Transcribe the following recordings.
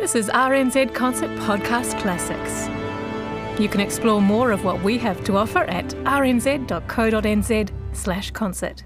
This is RNZ Concert Podcast Classics. You can explore more of what we have to offer at rnz.co.nz slash concert.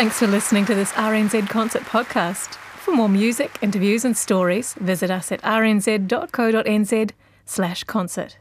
Thanks for listening to this RNZ Concert podcast. For more music, interviews, and stories, visit us at rnz.co.nz slash concert.